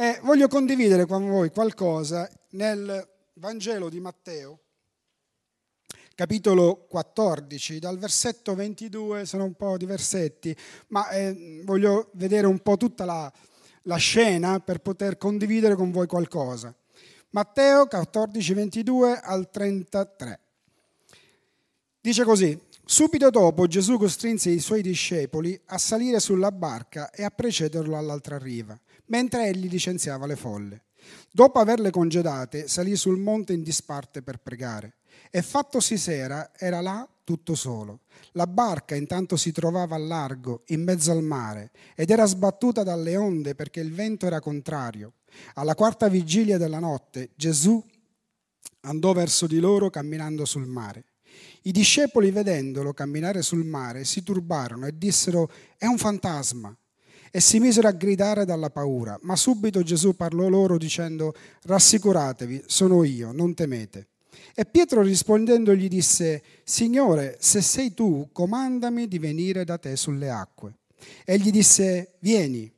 E voglio condividere con voi qualcosa nel Vangelo di Matteo, capitolo 14, dal versetto 22, sono un po' di versetti, ma eh, voglio vedere un po' tutta la, la scena per poter condividere con voi qualcosa. Matteo 14, 22 al 33. Dice così, subito dopo Gesù costrinse i suoi discepoli a salire sulla barca e a precederlo all'altra riva, mentre egli licenziava le folle. Dopo averle congedate, salì sul monte in disparte per pregare. E fattosi sera, era là tutto solo. La barca intanto si trovava a largo, in mezzo al mare, ed era sbattuta dalle onde perché il vento era contrario. Alla quarta vigilia della notte Gesù andò verso di loro camminando sul mare. I discepoli, vedendolo camminare sul mare, si turbarono e dissero, è un fantasma. E si misero a gridare dalla paura. Ma subito Gesù parlò loro dicendo, rassicuratevi, sono io, non temete. E Pietro rispondendo gli disse, Signore, se sei tu, comandami di venire da te sulle acque. Egli disse, vieni.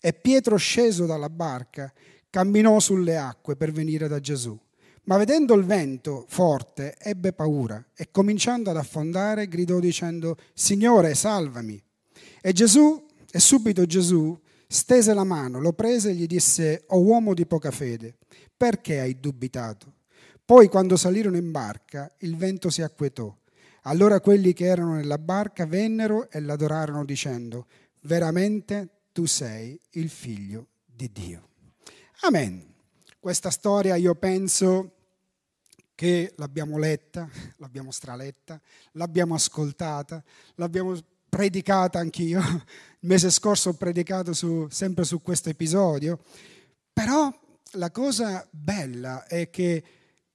E Pietro, sceso dalla barca, camminò sulle acque per venire da Gesù. Ma vedendo il vento forte, ebbe paura e cominciando ad affondare, gridò dicendo, Signore, salvami. E Gesù, e subito Gesù, stese la mano, lo prese e gli disse, O uomo di poca fede, perché hai dubitato? Poi quando salirono in barca, il vento si acquetò. Allora quelli che erano nella barca vennero e l'adorarono dicendo, veramente tu sei il figlio di Dio. Amen. Questa storia io penso che l'abbiamo letta, l'abbiamo straletta, l'abbiamo ascoltata, l'abbiamo predicata anch'io. Il mese scorso ho predicato su, sempre su questo episodio, però la cosa bella è che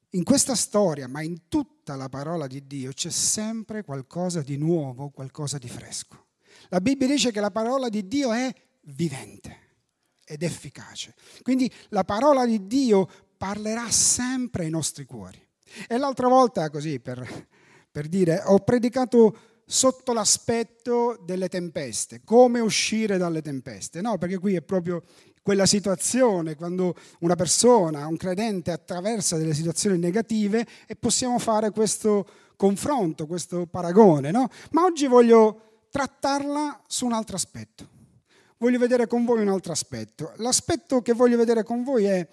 in questa storia, ma in tutta la parola di Dio, c'è sempre qualcosa di nuovo, qualcosa di fresco. La Bibbia dice che la parola di Dio è vivente ed efficace. Quindi la parola di Dio parlerà sempre ai nostri cuori. E l'altra volta, così per, per dire, ho predicato sotto l'aspetto delle tempeste, come uscire dalle tempeste, no? Perché qui è proprio quella situazione, quando una persona, un credente attraversa delle situazioni negative e possiamo fare questo confronto, questo paragone. No? Ma oggi voglio trattarla su un altro aspetto. Voglio vedere con voi un altro aspetto. L'aspetto che voglio vedere con voi è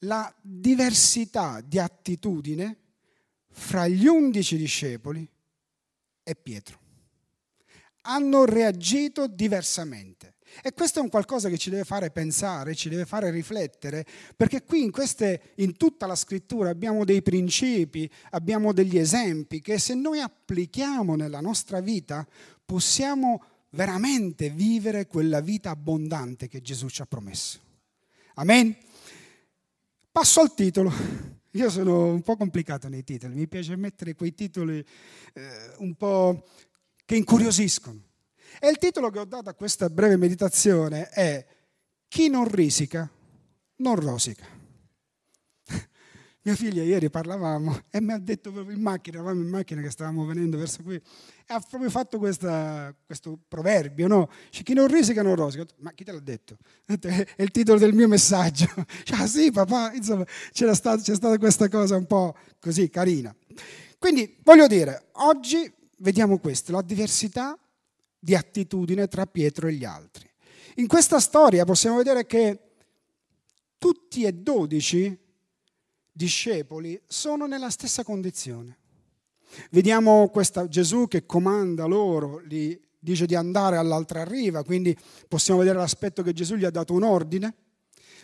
la diversità di attitudine fra gli undici discepoli e Pietro. Hanno reagito diversamente. E questo è un qualcosa che ci deve fare pensare, ci deve fare riflettere, perché qui in, queste, in tutta la scrittura abbiamo dei principi, abbiamo degli esempi che se noi applichiamo nella nostra vita possiamo veramente vivere quella vita abbondante che Gesù ci ha promesso. Amen? Passo al titolo. Io sono un po' complicato nei titoli, mi piace mettere quei titoli eh, un po' che incuriosiscono. E il titolo che ho dato a questa breve meditazione è Chi non risica, non rosica. Mia figlia ieri parlavamo e mi ha detto proprio in macchina, eravamo in macchina che stavamo venendo verso qui, e ha proprio fatto questa, questo proverbio, no? Cioè, chi non risica non rosica. Ma chi te l'ha detto? È il titolo del mio messaggio. Cioè, ah sì papà, insomma c'era stata, c'è stata questa cosa un po' così carina. Quindi voglio dire, oggi vediamo questo, la diversità di attitudine tra Pietro e gli altri. In questa storia possiamo vedere che tutti e dodici discepoli sono nella stessa condizione. Vediamo questa, Gesù che comanda loro, gli dice di andare all'altra riva, quindi possiamo vedere l'aspetto che Gesù gli ha dato un ordine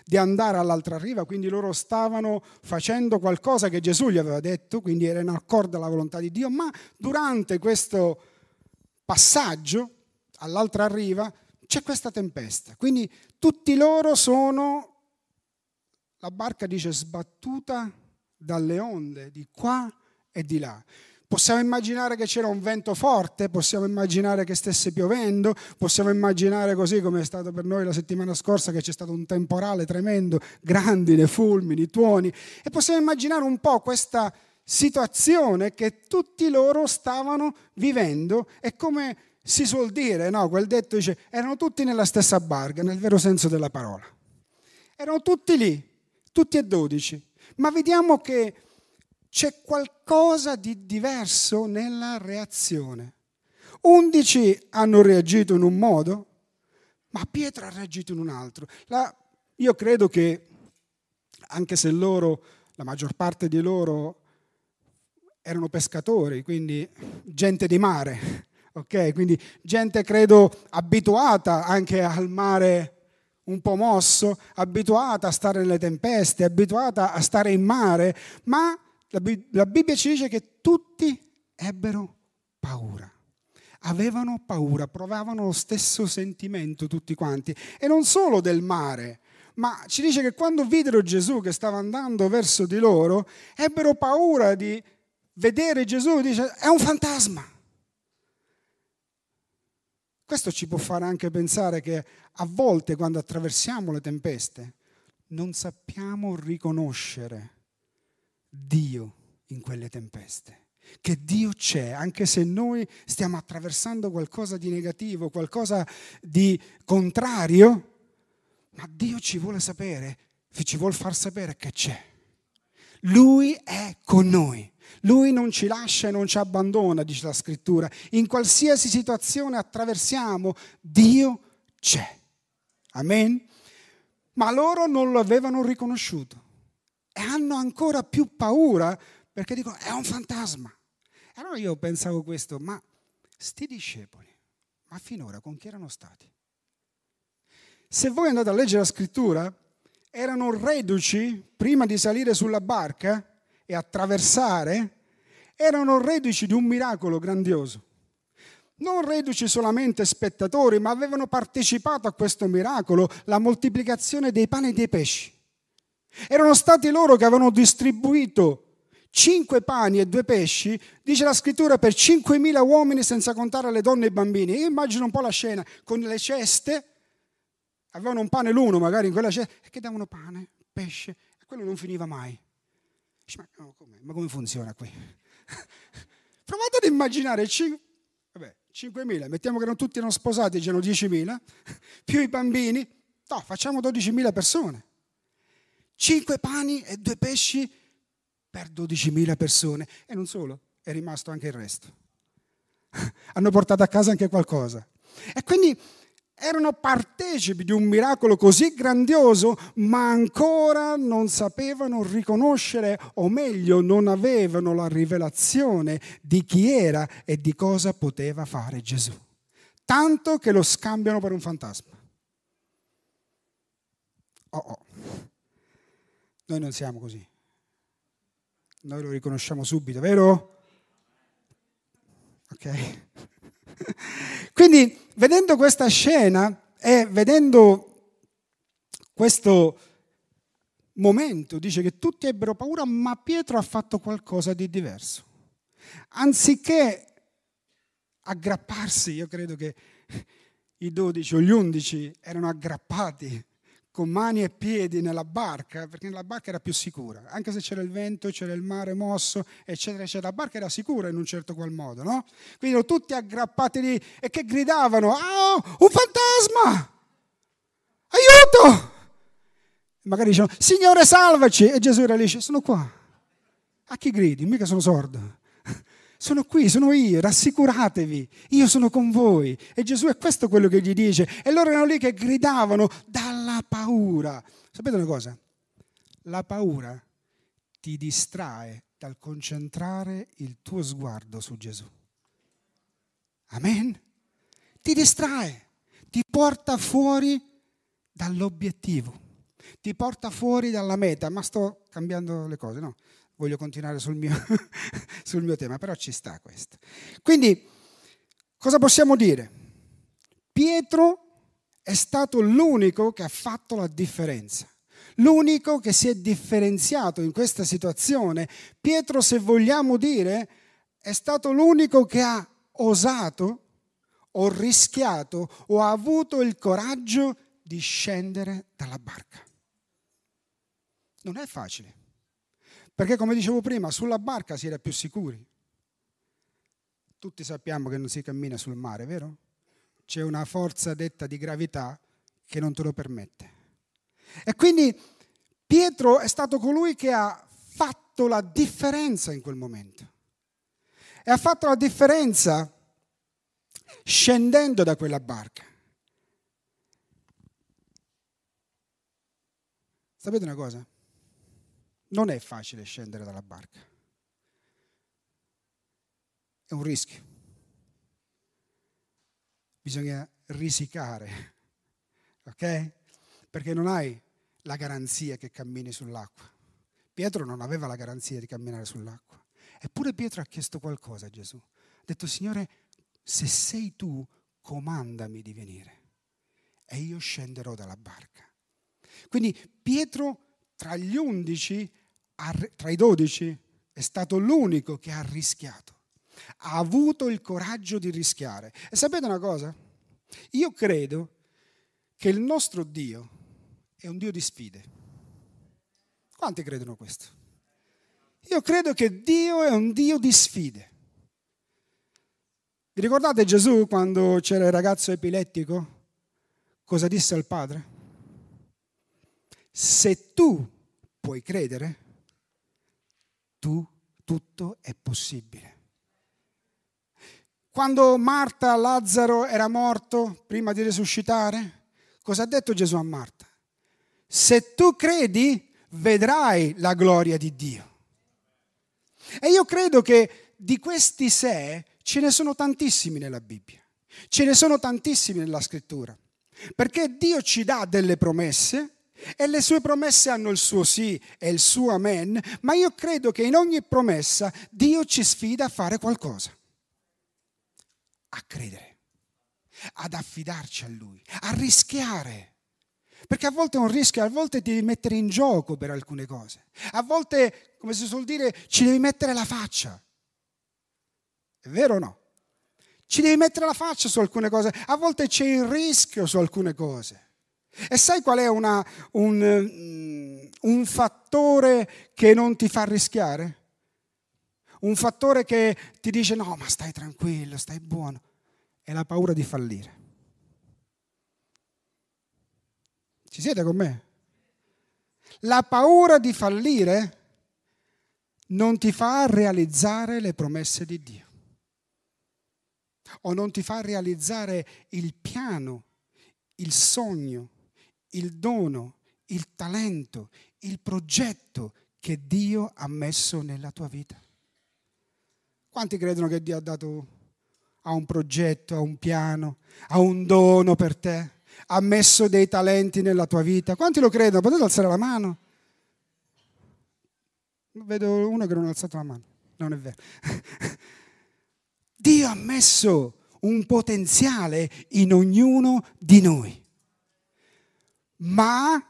di andare all'altra riva, quindi loro stavano facendo qualcosa che Gesù gli aveva detto, quindi era in accordo alla volontà di Dio, ma durante questo passaggio all'altra riva c'è questa tempesta. Quindi tutti loro sono, la barca dice, sbattuta dalle onde di qua e di là. Possiamo immaginare che c'era un vento forte, possiamo immaginare che stesse piovendo, possiamo immaginare così come è stato per noi la settimana scorsa che c'è stato un temporale tremendo, grandine, fulmini, tuoni e possiamo immaginare un po' questa situazione che tutti loro stavano vivendo e come si suol dire, no? Quel detto dice, erano tutti nella stessa barca, nel vero senso della parola. Erano tutti lì, tutti e dodici. Ma vediamo che c'è qualcosa di diverso nella reazione. Undici hanno reagito in un modo, ma Pietro ha reagito in un altro. La, io credo che, anche se loro, la maggior parte di loro erano pescatori, quindi gente di mare, ok? Quindi gente credo abituata anche al mare un po' mosso, abituata a stare nelle tempeste, abituata a stare in mare, ma la Bibbia ci dice che tutti ebbero paura. Avevano paura, provavano lo stesso sentimento tutti quanti. E non solo del mare, ma ci dice che quando videro Gesù che stava andando verso di loro, ebbero paura di vedere Gesù dice è un fantasma. Questo ci può fare anche pensare che a volte quando attraversiamo le tempeste non sappiamo riconoscere Dio in quelle tempeste. Che Dio c'è, anche se noi stiamo attraversando qualcosa di negativo, qualcosa di contrario, ma Dio ci vuole sapere, ci vuole far sapere che c'è. Lui è con noi. Lui non ci lascia e non ci abbandona, dice la scrittura. In qualsiasi situazione attraversiamo, Dio c'è. Amen. Ma loro non lo avevano riconosciuto e hanno ancora più paura perché dicono è un fantasma. E allora io pensavo questo, ma sti discepoli, ma finora con chi erano stati? Se voi andate a leggere la scrittura, erano reduci prima di salire sulla barca e attraversare, erano reduci di un miracolo grandioso. Non reduci solamente spettatori, ma avevano partecipato a questo miracolo, la moltiplicazione dei pani e dei pesci. Erano stati loro che avevano distribuito cinque pani e due pesci, dice la scrittura, per 5.000 uomini senza contare le donne e i bambini. Io immagino un po' la scena con le ceste, avevano un pane l'uno magari in quella cesta, e che davano pane, pesce, e quello non finiva mai. Ma, no, come? ma, come? funziona qui? Provate ad immaginare 5, vabbè, 5.000, mettiamo che non tutti erano sposati, c'erano 10.000, più i bambini, no, facciamo 12.000 persone. 5 pani e 2 pesci per 12.000 persone. E non solo, è rimasto anche il resto. Hanno portato a casa anche qualcosa. E quindi erano partecipi di un miracolo così grandioso, ma ancora non sapevano riconoscere, o meglio, non avevano la rivelazione di chi era e di cosa poteva fare Gesù. Tanto che lo scambiano per un fantasma. Oh oh. Noi non siamo così. Noi lo riconosciamo subito, vero? Ok. Quindi, vedendo questa scena e vedendo questo momento, dice che tutti ebbero paura, ma Pietro ha fatto qualcosa di diverso. Anziché aggrapparsi, io credo che i dodici o gli undici erano aggrappati con mani e piedi nella barca, perché la barca era più sicura, anche se c'era il vento, c'era il mare mosso, eccetera, eccetera. La barca era sicura in un certo qual modo, no? Quindi erano tutti aggrappati lì e che gridavano, oh, un fantasma! Aiuto! Magari dicevano, Signore salvaci! E Gesù era lì, sono qua. A chi gridi? Mica sono sordo. Sono qui, sono io, rassicuratevi, io sono con voi. E Gesù è questo quello che gli dice. E loro erano lì che gridavano dalla paura. Sapete una cosa? La paura ti distrae dal concentrare il tuo sguardo su Gesù. Amen? Ti distrae, ti porta fuori dall'obiettivo, ti porta fuori dalla meta. Ma sto cambiando le cose, no? Voglio continuare sul mio, sul mio tema, però ci sta questo. Quindi, cosa possiamo dire? Pietro è stato l'unico che ha fatto la differenza. L'unico che si è differenziato in questa situazione. Pietro, se vogliamo dire, è stato l'unico che ha osato o rischiato o ha avuto il coraggio di scendere dalla barca. Non è facile. Perché come dicevo prima, sulla barca si era più sicuri. tutti sappiamo che non si cammina sul mare, vero? C'è una forza detta di gravità che non te lo permette. E quindi Pietro è stato colui che ha fatto la differenza in quel momento. E ha fatto la differenza scendendo da quella barca. Sapete una cosa? Non è facile scendere dalla barca. È un rischio. Bisogna risicare, ok? Perché non hai la garanzia che cammini sull'acqua. Pietro non aveva la garanzia di camminare sull'acqua. Eppure Pietro ha chiesto qualcosa a Gesù. Ha detto, Signore, se sei tu, comandami di venire e io scenderò dalla barca. Quindi Pietro tra gli undici, tra i dodici, è stato l'unico che ha rischiato. Ha avuto il coraggio di rischiare. E sapete una cosa? Io credo che il nostro Dio è un Dio di sfide. Quanti credono questo? Io credo che Dio è un Dio di sfide. Vi ricordate Gesù quando c'era il ragazzo epilettico? Cosa disse al padre? Se tu puoi credere, tu tutto è possibile. Quando Marta, Lazzaro era morto prima di risuscitare, cosa ha detto Gesù a Marta? Se tu credi, vedrai la gloria di Dio. E io credo che di questi se ce ne sono tantissimi nella Bibbia, ce ne sono tantissimi nella scrittura, perché Dio ci dà delle promesse e le sue promesse hanno il suo sì e il suo amen, ma io credo che in ogni promessa Dio ci sfida a fare qualcosa, a credere, ad affidarci a Lui, a rischiare. Perché a volte è un rischio, a volte devi mettere in gioco per alcune cose. A volte, come si suol dire, ci devi mettere la faccia. È vero o no? Ci devi mettere la faccia su alcune cose. A volte c'è il rischio su alcune cose. E sai qual è una, un, mm, un fattore che non ti fa rischiare? Un fattore che ti dice no, ma stai tranquillo, stai buono. È la paura di fallire. Ci siete con me? La paura di fallire non ti fa realizzare le promesse di Dio o non ti fa realizzare il piano, il sogno il dono, il talento, il progetto che Dio ha messo nella tua vita. Quanti credono che Dio ha dato a un progetto, a un piano, a un dono per te? Ha messo dei talenti nella tua vita? Quanti lo credono? Potete alzare la mano? Vedo uno che non ha alzato la mano. Non è vero. Dio ha messo un potenziale in ognuno di noi ma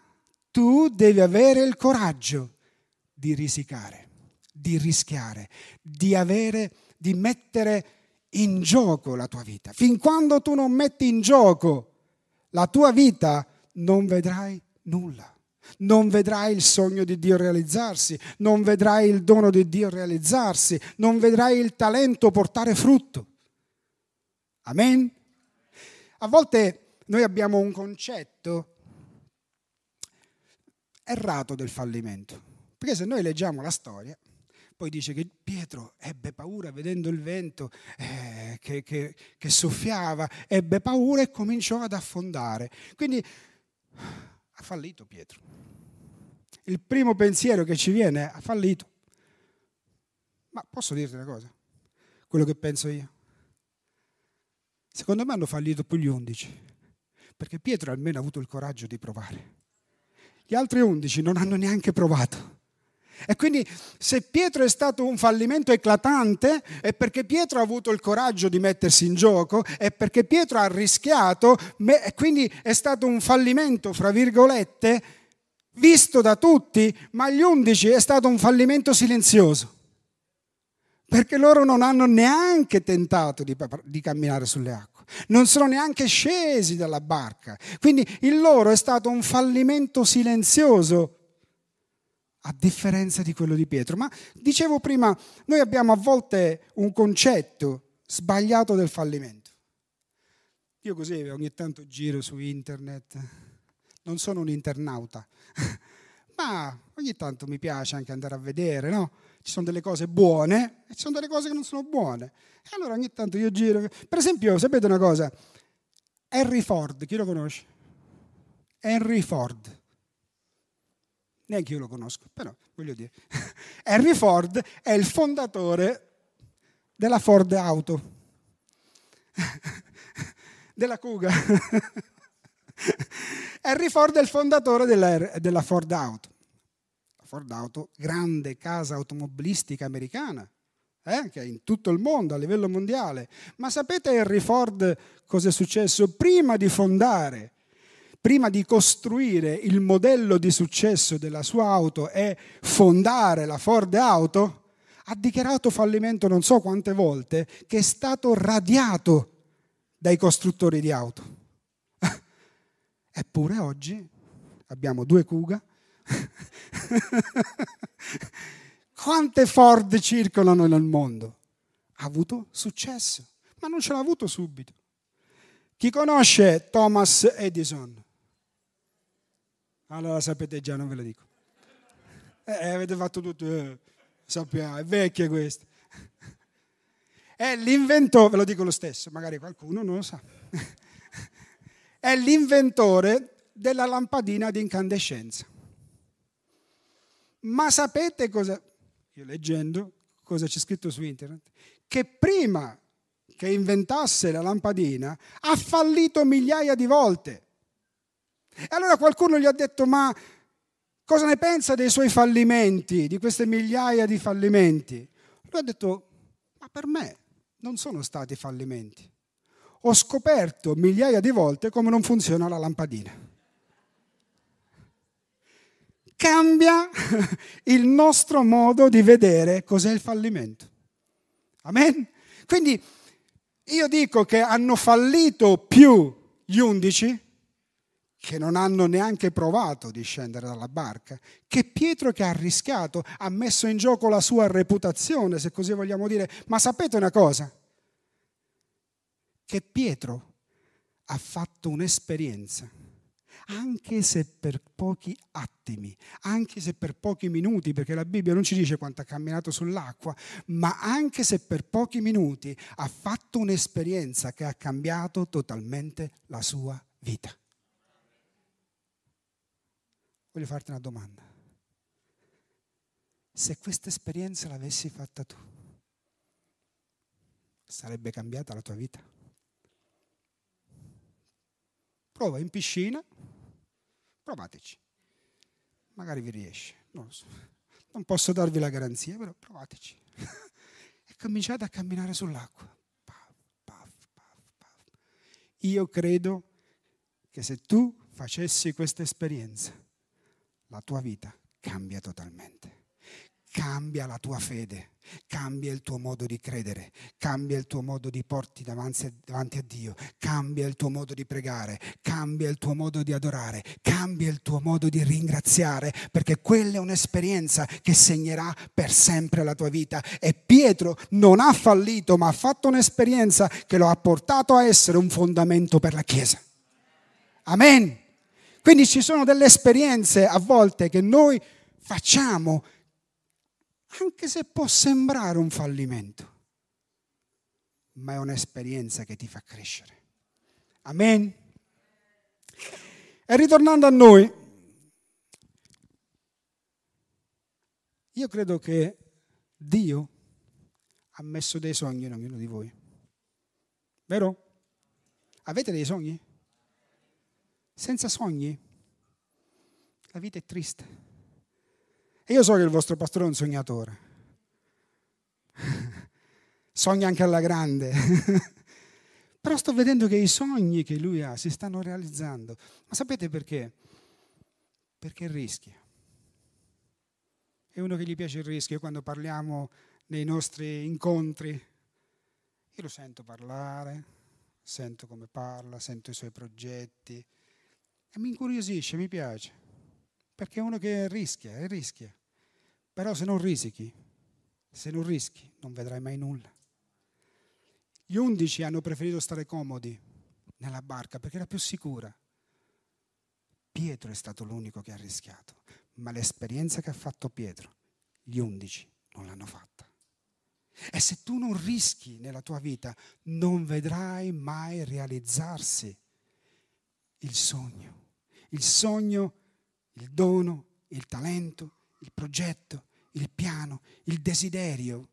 tu devi avere il coraggio di risicare, di rischiare, di, avere, di mettere in gioco la tua vita. Fin quando tu non metti in gioco la tua vita, non vedrai nulla. Non vedrai il sogno di Dio realizzarsi, non vedrai il dono di Dio realizzarsi, non vedrai il talento portare frutto. Amen? A volte noi abbiamo un concetto errato del fallimento. Perché se noi leggiamo la storia, poi dice che Pietro ebbe paura vedendo il vento eh, che, che, che soffiava, ebbe paura e cominciò ad affondare. Quindi ha fallito Pietro. Il primo pensiero che ci viene è ha fallito. Ma posso dirti una cosa? Quello che penso io. Secondo me hanno fallito più gli undici, perché Pietro almeno ha avuto il coraggio di provare. Gli altri undici non hanno neanche provato. E quindi se Pietro è stato un fallimento eclatante è perché Pietro ha avuto il coraggio di mettersi in gioco, è perché Pietro ha rischiato e quindi è stato un fallimento, fra virgolette, visto da tutti, ma gli undici è stato un fallimento silenzioso. Perché loro non hanno neanche tentato di, di camminare sulle acque non sono neanche scesi dalla barca. Quindi il loro è stato un fallimento silenzioso, a differenza di quello di Pietro. Ma dicevo prima, noi abbiamo a volte un concetto sbagliato del fallimento. Io così ogni tanto giro su internet, non sono un internauta, ma ogni tanto mi piace anche andare a vedere, no? Ci sono delle cose buone e ci sono delle cose che non sono buone. E allora ogni tanto io giro. Per esempio, sapete una cosa? Henry Ford, chi lo conosce? Henry Ford. Neanche io lo conosco, però voglio dire. Henry Ford è il fondatore della Ford Auto, della Kuga. Henry Ford è il fondatore della, della Ford Auto. Ford Auto, grande casa automobilistica americana, eh, che è in tutto il mondo, a livello mondiale. Ma sapete Henry Ford cosa è successo? Prima di fondare, prima di costruire il modello di successo della sua auto e fondare la Ford Auto, ha dichiarato fallimento non so quante volte, che è stato radiato dai costruttori di auto. Eppure oggi abbiamo due Kuga. Quante Ford circolano nel mondo? Ha avuto successo, ma non ce l'ha avuto subito. Chi conosce Thomas Edison? Allora sapete già, non ve lo dico. Eh, avete fatto tutto, eh, sappiamo, è vecchia questa. È l'inventore, ve lo dico lo stesso, magari qualcuno non lo sa è l'inventore della lampadina di incandescenza. Ma sapete cosa? Io leggendo cosa c'è scritto su internet, che prima che inventasse la lampadina ha fallito migliaia di volte. E allora qualcuno gli ha detto, ma cosa ne pensa dei suoi fallimenti, di queste migliaia di fallimenti? Lui ha detto, ma per me non sono stati fallimenti ho scoperto migliaia di volte come non funziona la lampadina. Cambia il nostro modo di vedere cos'è il fallimento. Amen? Quindi io dico che hanno fallito più gli undici che non hanno neanche provato di scendere dalla barca, che Pietro che ha rischiato, ha messo in gioco la sua reputazione, se così vogliamo dire. Ma sapete una cosa? che Pietro ha fatto un'esperienza, anche se per pochi attimi, anche se per pochi minuti, perché la Bibbia non ci dice quanto ha camminato sull'acqua, ma anche se per pochi minuti ha fatto un'esperienza che ha cambiato totalmente la sua vita. Voglio farti una domanda. Se questa esperienza l'avessi fatta tu, sarebbe cambiata la tua vita? Prova in piscina, provateci. Magari vi riesce, non lo so. Non posso darvi la garanzia, però provateci. e cominciate a camminare sull'acqua. Puff, puff, puff, Io credo che se tu facessi questa esperienza, la tua vita cambia totalmente cambia la tua fede, cambia il tuo modo di credere, cambia il tuo modo di porti davanti, davanti, a Dio, cambia il tuo modo di pregare, cambia il tuo modo di adorare, cambia il tuo modo di ringraziare, perché quella è un'esperienza che segnerà per sempre la tua vita. E Pietro non ha fallito, ma ha fatto un'esperienza che lo ha portato a essere un fondamento per la Chiesa. Amen. Quindi ci sono delle esperienze a volte che noi facciamo anche se può sembrare un fallimento, ma è un'esperienza che ti fa crescere. Amen. E ritornando a noi, io credo che Dio ha messo dei sogni in ognuno di voi. Vero? Avete dei sogni? Senza sogni la vita è triste. E io so che il vostro pastore è un sognatore. Sogna anche alla grande. Però sto vedendo che i sogni che lui ha si stanno realizzando. Ma sapete perché? Perché rischia. È uno che gli piace il rischio. Quando parliamo nei nostri incontri, io lo sento parlare, sento come parla, sento i suoi progetti e mi incuriosisce, mi piace, perché è uno che rischia rischia. Però se non risichi, se non rischi, non vedrai mai nulla. Gli undici hanno preferito stare comodi nella barca perché era più sicura. Pietro è stato l'unico che ha rischiato, ma l'esperienza che ha fatto Pietro, gli undici non l'hanno fatta. E se tu non rischi nella tua vita, non vedrai mai realizzarsi il sogno. Il sogno, il dono, il talento, il progetto, il piano, il desiderio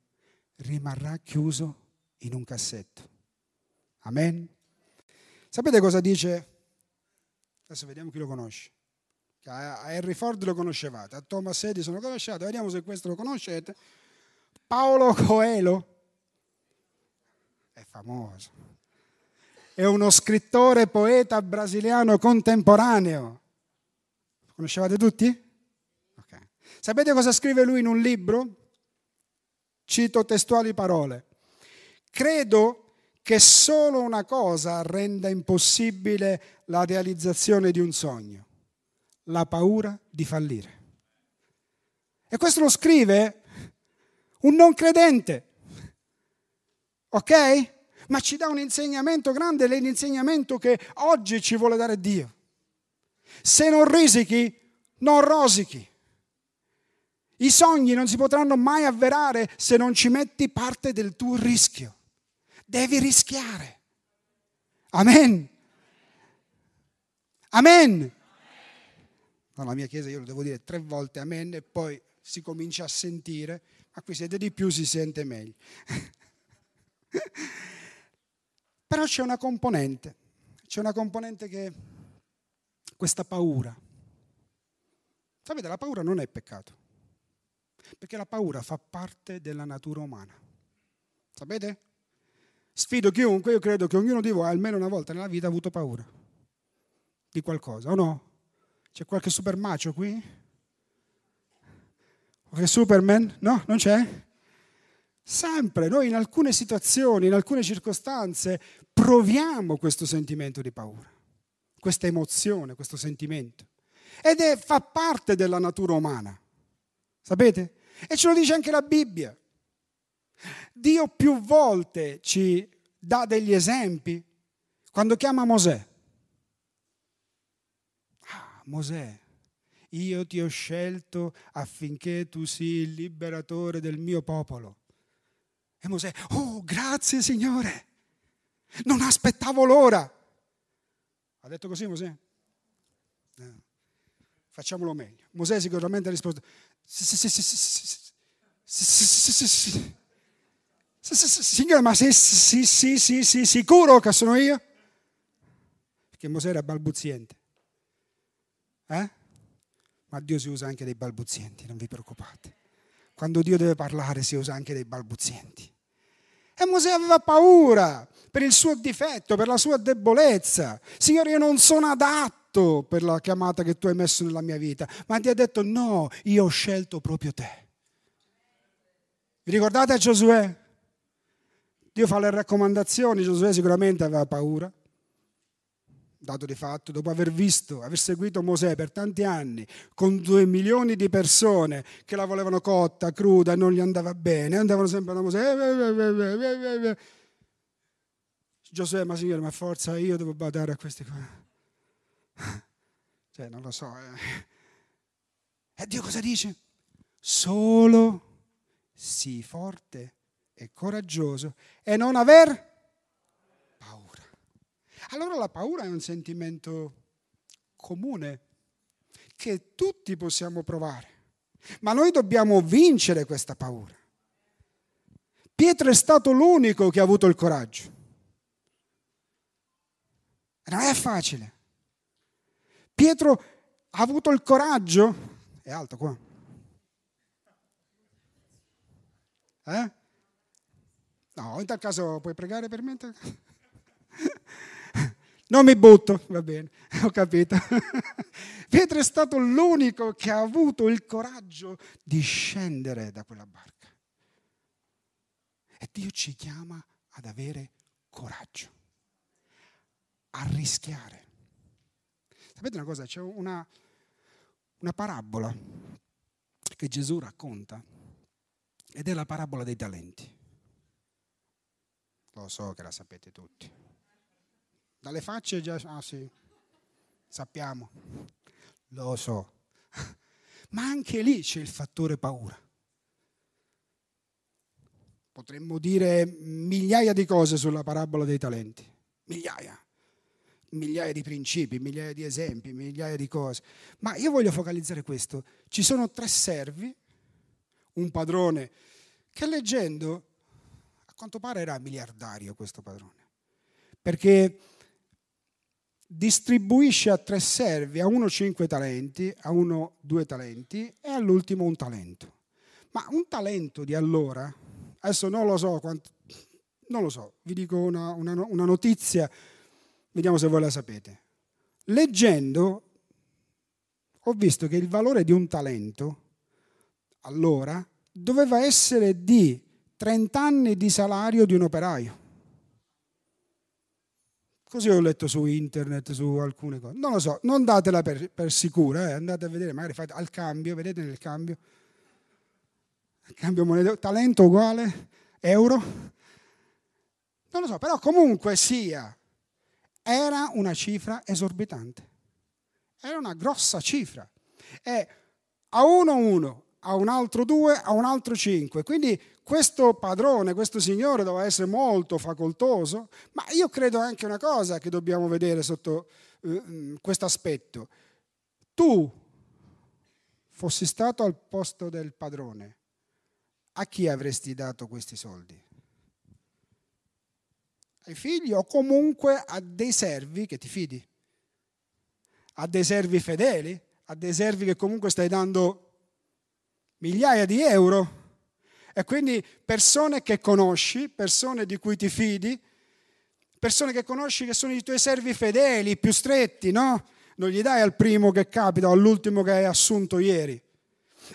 rimarrà chiuso in un cassetto. Amen. Sapete cosa dice? Adesso vediamo chi lo conosce. A Henry Ford lo conoscevate, a Thomas Edison lo conoscete, vediamo se questo lo conoscete. Paolo Coelho è famoso. È uno scrittore poeta brasiliano contemporaneo. Lo conoscevate tutti? Sapete cosa scrive lui in un libro? Cito testuali parole. Credo che solo una cosa renda impossibile la realizzazione di un sogno, la paura di fallire. E questo lo scrive un non credente, ok? Ma ci dà un insegnamento grande, l'insegnamento che oggi ci vuole dare Dio. Se non risichi, non rosichi. I sogni non si potranno mai avverare se non ci metti parte del tuo rischio. Devi rischiare. Amen. Amen. Nella mia chiesa io lo devo dire tre volte amen e poi si comincia a sentire, ma qui siete di più, si sente meglio. Però c'è una componente, c'è una componente che questa paura. Sapete, la paura non è peccato, perché la paura fa parte della natura umana. Sapete? Sfido chiunque, io credo che ognuno di voi almeno una volta nella vita ha avuto paura di qualcosa, o no? C'è qualche super macio qui? Qualche superman? No? Non c'è? Sempre, noi in alcune situazioni, in alcune circostanze, proviamo questo sentimento di paura, questa emozione, questo sentimento. Ed è, fa parte della natura umana. Sapete? E ce lo dice anche la Bibbia. Dio più volte ci dà degli esempi quando chiama Mosè. Ah, Mosè, io ti ho scelto affinché tu sii il liberatore del mio popolo. E Mosè, oh grazie Signore, non aspettavo l'ora. Ha detto così Mosè? No. Facciamolo meglio. Mosè sicuramente ha risposto, Signore, ma sei, sei, sicuro che sono io? Perché Mosè era balbuziente. Eh? Ma Dio si usa anche dei balbuzienti, non vi preoccupate. Quando Dio deve parlare si usa anche dei balbuzienti. E Mosè aveva paura per il suo difetto, per la sua debolezza. Signore, io non sono adatto per la chiamata che tu hai messo nella mia vita. Ma Dio ha detto no, io ho scelto proprio te. Vi ricordate a Giosuè? Dio fa le raccomandazioni, Giosuè sicuramente aveva paura, dato di fatto, dopo aver visto, aver seguito Mosè per tanti anni, con due milioni di persone che la volevano cotta, cruda, e non gli andava bene, andavano sempre da Mosè. Giosuè, ma signore, ma forza io devo badare a questi qua. Cioè, non lo so. Eh. E Dio cosa dice? Solo sii forte e coraggioso e non aver paura. Allora la paura è un sentimento comune che tutti possiamo provare, ma noi dobbiamo vincere questa paura. Pietro è stato l'unico che ha avuto il coraggio. Non è facile. Pietro ha avuto il coraggio, è alto qua. Eh? No, in tal caso puoi pregare per me? Non mi butto, va bene, ho capito. Pietro è stato l'unico che ha avuto il coraggio di scendere da quella barca. E Dio ci chiama ad avere coraggio, a rischiare. Sapete una cosa? C'è una, una parabola che Gesù racconta ed è la parabola dei talenti. Lo so che la sapete tutti. Dalle facce già... Ah sì, sappiamo. Lo so. Ma anche lì c'è il fattore paura. Potremmo dire migliaia di cose sulla parabola dei talenti. Migliaia. Migliaia di principi, migliaia di esempi, migliaia di cose. Ma io voglio focalizzare questo. Ci sono tre servi, un padrone, che leggendo, a quanto pare era miliardario questo padrone. Perché distribuisce a tre servi, a uno cinque talenti, a uno due talenti e all'ultimo un talento. Ma un talento di allora, adesso non lo so, quanto, non lo so, vi dico una, una, una notizia, vediamo se voi la sapete. Leggendo ho visto che il valore di un talento allora doveva essere di 30 anni di salario di un operaio. Così ho letto su internet, su alcune cose. Non lo so, non datela per, per sicura, eh. andate a vedere, magari fate al cambio, vedete nel cambio. Cambio moneta, talento uguale, euro. Non lo so, però comunque sia, era una cifra esorbitante. Era una grossa cifra. E a uno uno, a un altro due, a un altro cinque. Quindi questo padrone, questo signore doveva essere molto facoltoso, ma io credo anche una cosa che dobbiamo vedere sotto eh, questo aspetto. Tu fossi stato al posto del padrone, a chi avresti dato questi soldi? Ai figli o comunque a dei servi che ti fidi? A dei servi fedeli? A dei servi che comunque stai dando migliaia di euro? E quindi persone che conosci, persone di cui ti fidi, persone che conosci che sono i tuoi servi fedeli, più stretti, no? Non gli dai al primo che capita o all'ultimo che hai assunto ieri.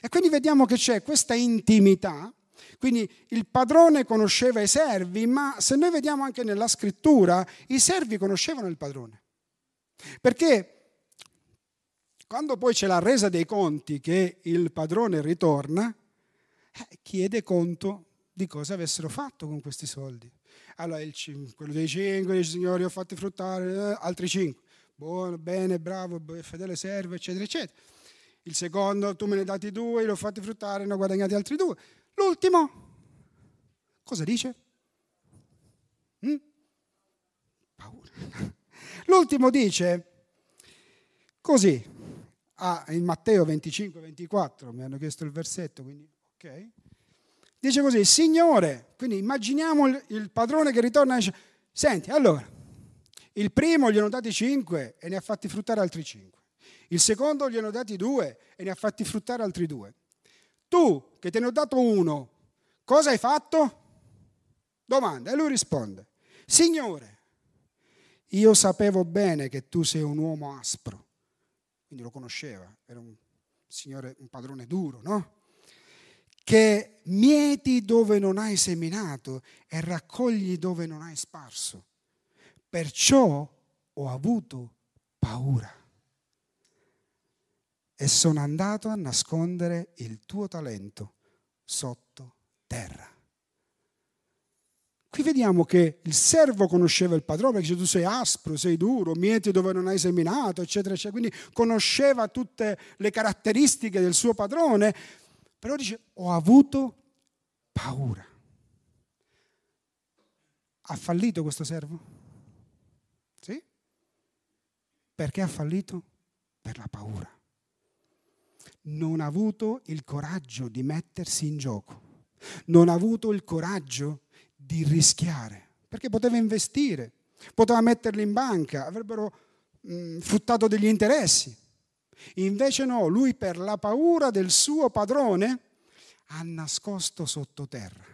E quindi vediamo che c'è questa intimità. Quindi il padrone conosceva i servi, ma se noi vediamo anche nella scrittura, i servi conoscevano il padrone. Perché quando poi c'è la resa dei conti che il padrone ritorna, eh, chiede conto di cosa avessero fatto con questi soldi. Allora il, quello dei cinque dice signori ho fatti fruttare eh, altri cinque. Buono, bene, bravo, fedele servo, eccetera, eccetera. Il secondo tu me ne hai dati due, li ho fatti fruttare, ne ho guadagnati altri due. L'ultimo, cosa dice? Mm? Paura. L'ultimo dice così, ah, in Matteo 25, 24, mi hanno chiesto il versetto, quindi ok? Dice così, Signore, quindi immaginiamo il, il padrone che ritorna e dice, senti, allora, il primo gli hanno dati cinque e ne ha fatti fruttare altri cinque. Il secondo gli hanno dati due e ne ha fatti fruttare altri due. Tu, che te ne ho dato uno, cosa hai fatto? Domanda. E lui risponde, Signore, io sapevo bene che tu sei un uomo aspro. Quindi lo conosceva, era un signore, un padrone duro, no? che mieti dove non hai seminato e raccogli dove non hai sparso. Perciò ho avuto paura e sono andato a nascondere il tuo talento sotto terra. Qui vediamo che il servo conosceva il padrone, perché tu sei aspro, sei duro, mieti dove non hai seminato, eccetera, eccetera. Quindi conosceva tutte le caratteristiche del suo padrone, però dice, ho avuto paura. Ha fallito questo servo? Sì? Perché ha fallito? Per la paura. Non ha avuto il coraggio di mettersi in gioco. Non ha avuto il coraggio di rischiare. Perché poteva investire, poteva metterli in banca, avrebbero mh, mm, fruttato degli interessi. Invece no, lui per la paura del suo padrone ha nascosto sottoterra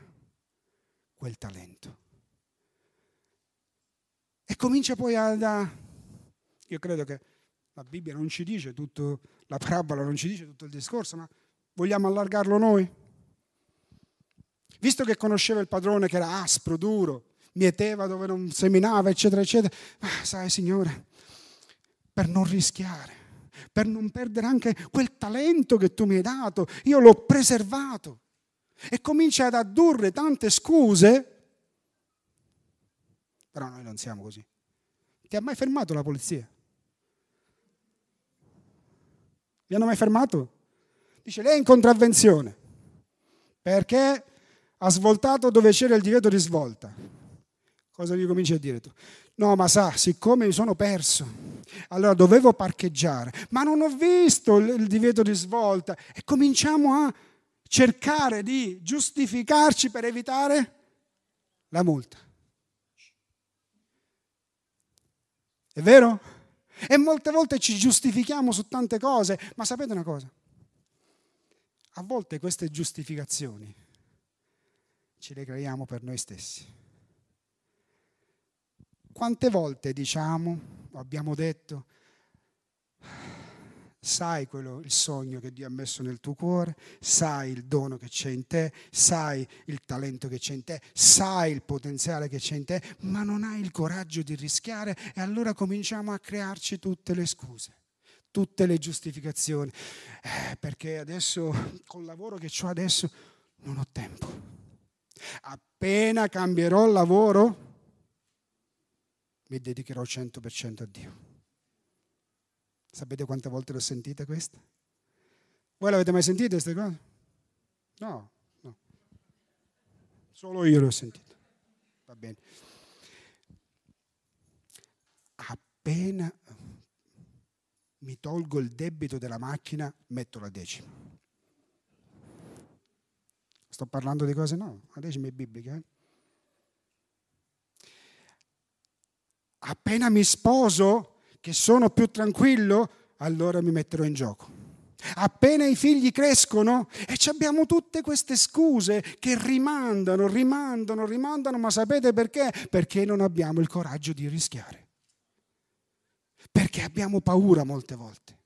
quel talento. E comincia poi a... Io credo che la Bibbia non ci dice tutto, la parabola non ci dice tutto il discorso, ma vogliamo allargarlo noi? Visto che conosceva il padrone che era aspro, duro, mieteva dove non seminava, eccetera, eccetera, ah, sai Signore, per non rischiare, per non perdere anche quel talento che tu mi hai dato. Io l'ho preservato. E comincia ad addurre tante scuse però noi non siamo così. Ti ha mai fermato la polizia? Vi hanno mai fermato? Dice, lei è in contravvenzione perché ha svoltato dove c'era il divieto di svolta. Cosa gli cominci a dire tu? No, ma sa, siccome mi sono perso, allora dovevo parcheggiare, ma non ho visto il divieto di svolta e cominciamo a cercare di giustificarci per evitare la multa. È vero? E molte volte ci giustifichiamo su tante cose, ma sapete una cosa? A volte queste giustificazioni ce le creiamo per noi stessi. Quante volte diciamo, abbiamo detto, sai quello, il sogno che Dio ha messo nel tuo cuore, sai il dono che c'è in te, sai il talento che c'è in te, sai il potenziale che c'è in te, ma non hai il coraggio di rischiare e allora cominciamo a crearci tutte le scuse tutte le giustificazioni, eh, perché adesso col lavoro che ho adesso non ho tempo. Appena cambierò il lavoro, mi dedicherò 100% a Dio. Sapete quante volte l'ho sentita questa? Voi l'avete mai sentita queste cose? No, no. Solo io l'ho sentita. Va bene. Appena mi tolgo il debito della macchina, metto la decima. Sto parlando di cose no, la decima è biblica. Eh? Appena mi sposo, che sono più tranquillo, allora mi metterò in gioco. Appena i figli crescono e abbiamo tutte queste scuse che rimandano, rimandano, rimandano, ma sapete perché? Perché non abbiamo il coraggio di rischiare perché abbiamo paura molte volte.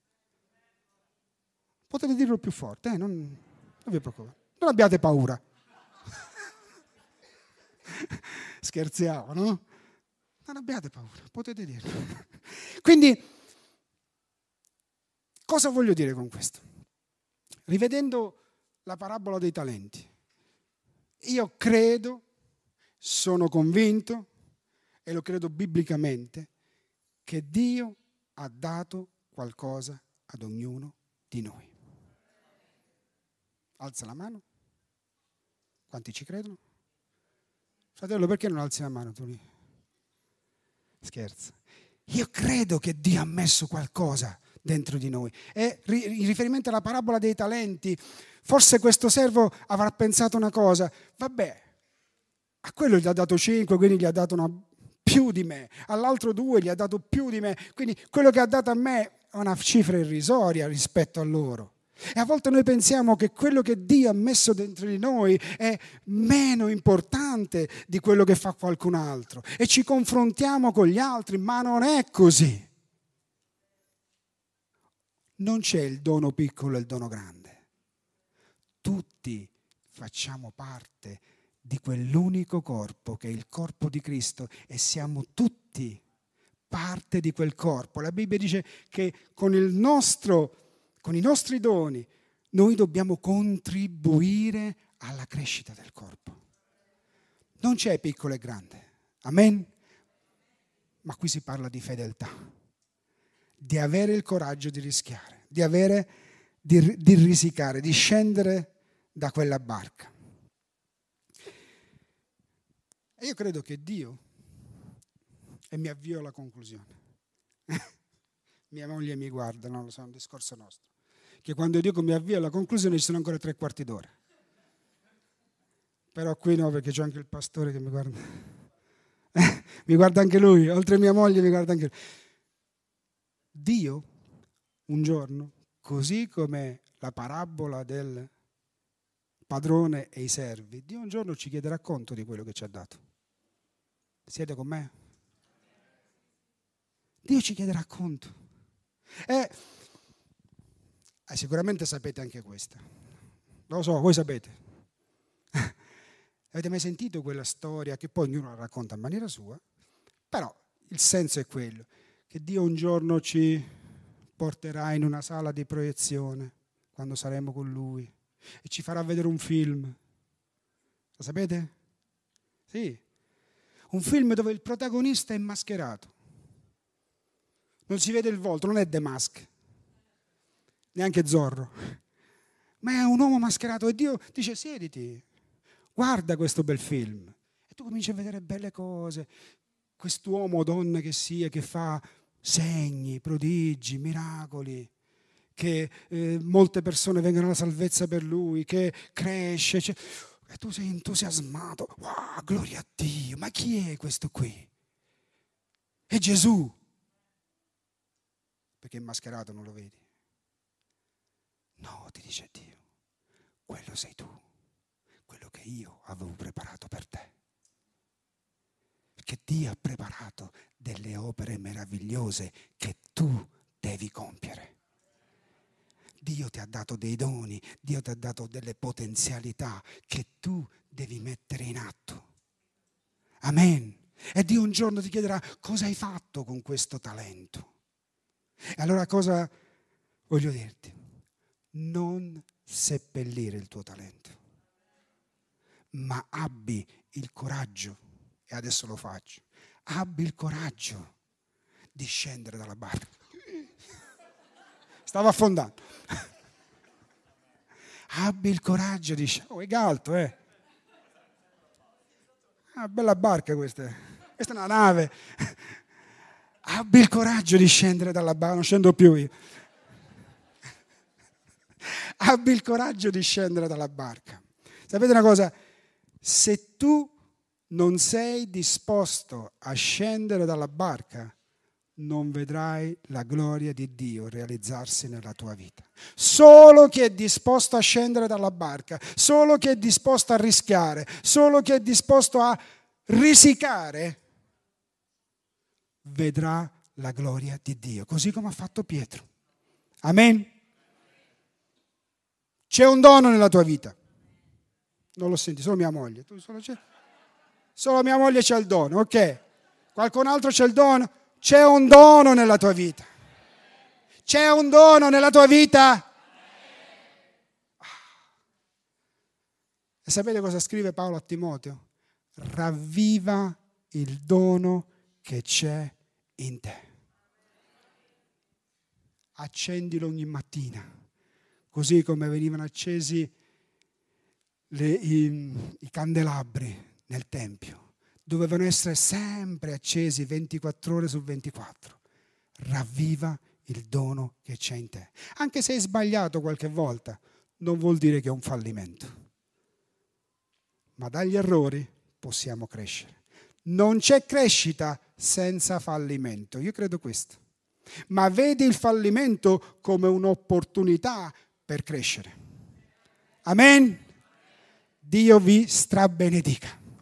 Potete dirlo più forte, eh? non, non vi preoccupate. Non abbiate paura. Scherziamo, no? Non abbiate paura, potete dirlo. Quindi, cosa voglio dire con questo? Rivedendo la parabola dei talenti, io credo, sono convinto, e lo credo biblicamente, che Dio ha dato qualcosa ad ognuno di noi. Alza la mano. Quanti ci credono? Fratello, perché non alzi la mano tu lì? Scherzo. Io credo che Dio ha messo qualcosa dentro di noi. E in riferimento alla parabola dei talenti, forse questo servo avrà pensato una cosa, vabbè, a quello gli ha dato cinque, quindi gli ha dato una più di me, all'altro due gli ha dato più di me, quindi quello che ha dato a me è una cifra irrisoria rispetto a loro. E a volte noi pensiamo che quello che Dio ha messo dentro di noi è meno importante di quello che fa qualcun altro e ci confrontiamo con gli altri, ma non è così. Non c'è il dono piccolo e il dono grande. Tutti facciamo parte di quell'unico corpo che è il corpo di Cristo e siamo tutti parte di quel corpo. La Bibbia dice che con, nostro, con i nostri doni noi dobbiamo contribuire alla crescita del corpo. Non c'è piccolo e grande. Amen? Ma qui si parla di fedeltà, di avere il coraggio di rischiare, di, avere, di, di risicare, di scendere da quella barca. E io credo che Dio, e mi avvio alla conclusione, mia moglie mi guarda, non lo so, è un discorso nostro, che quando dico mi avvio alla conclusione ci sono ancora tre quarti d'ora. Però qui no, perché c'è anche il pastore che mi guarda. mi guarda anche lui, oltre a mia moglie mi guarda anche lui. Dio, un giorno, così come la parabola del padrone e i servi, Dio un giorno ci chiederà conto di quello che ci ha dato. Siete con me? Dio ci chiederà conto. E eh, sicuramente sapete anche questa. Lo so, voi sapete. Avete mai sentito quella storia che poi ognuno la racconta in maniera sua? Però il senso è quello, che Dio un giorno ci porterà in una sala di proiezione quando saremo con Lui e ci farà vedere un film. Lo sapete? Sì, Un film dove il protagonista è mascherato. Non si vede il volto, non è The Mask, neanche Zorro, ma è un uomo mascherato e Dio dice siediti, guarda questo bel film. E tu cominci a vedere belle cose, quest'uomo o donna che sia, che fa segni, prodigi, miracoli che eh, molte persone vengono alla salvezza per lui, che cresce. Cioè, e tu sei entusiasmato. Wow, gloria a Dio. Ma chi è questo qui? È Gesù. Perché è mascherato, non lo vedi? No, ti dice Dio. Quello sei tu. Quello che io avevo preparato per te. Perché Dio ha preparato delle opere meravigliose che tu devi compiere. Dio ti ha dato dei doni, Dio ti ha dato delle potenzialità che tu devi mettere in atto. Amen. E Dio un giorno ti chiederà cosa hai fatto con questo talento. E allora cosa voglio dirti? Non seppellire il tuo talento, ma abbi il coraggio, e adesso lo faccio, abbi il coraggio di scendere dalla barca. Stava affondando. Abbi il coraggio di scendere. Oh, è galto, eh. Una bella barca questa. Questa è una nave. Abbi il coraggio di scendere dalla barca. Non scendo più io. Abbi il coraggio di scendere dalla barca. Sapete una cosa? Se tu non sei disposto a scendere dalla barca, non vedrai la gloria di Dio realizzarsi nella tua vita. Solo chi è disposto a scendere dalla barca, solo chi è disposto a rischiare, solo chi è disposto a risicare, vedrà la gloria di Dio, così come ha fatto Pietro. Amen. C'è un dono nella tua vita. Non lo senti, solo mia moglie. Solo, solo mia moglie c'è il dono, ok. Qualcun altro c'è il dono? C'è un dono nella tua vita. C'è un dono nella tua vita. E sapete cosa scrive Paolo a Timoteo? Ravviva il dono che c'è in te. Accendilo ogni mattina, così come venivano accesi le, i, i candelabri nel Tempio dovevano essere sempre accesi 24 ore su 24. Ravviva il dono che c'è in te. Anche se hai sbagliato qualche volta, non vuol dire che è un fallimento. Ma dagli errori possiamo crescere. Non c'è crescita senza fallimento. Io credo questo. Ma vedi il fallimento come un'opportunità per crescere. Amen. Dio vi strabenedica.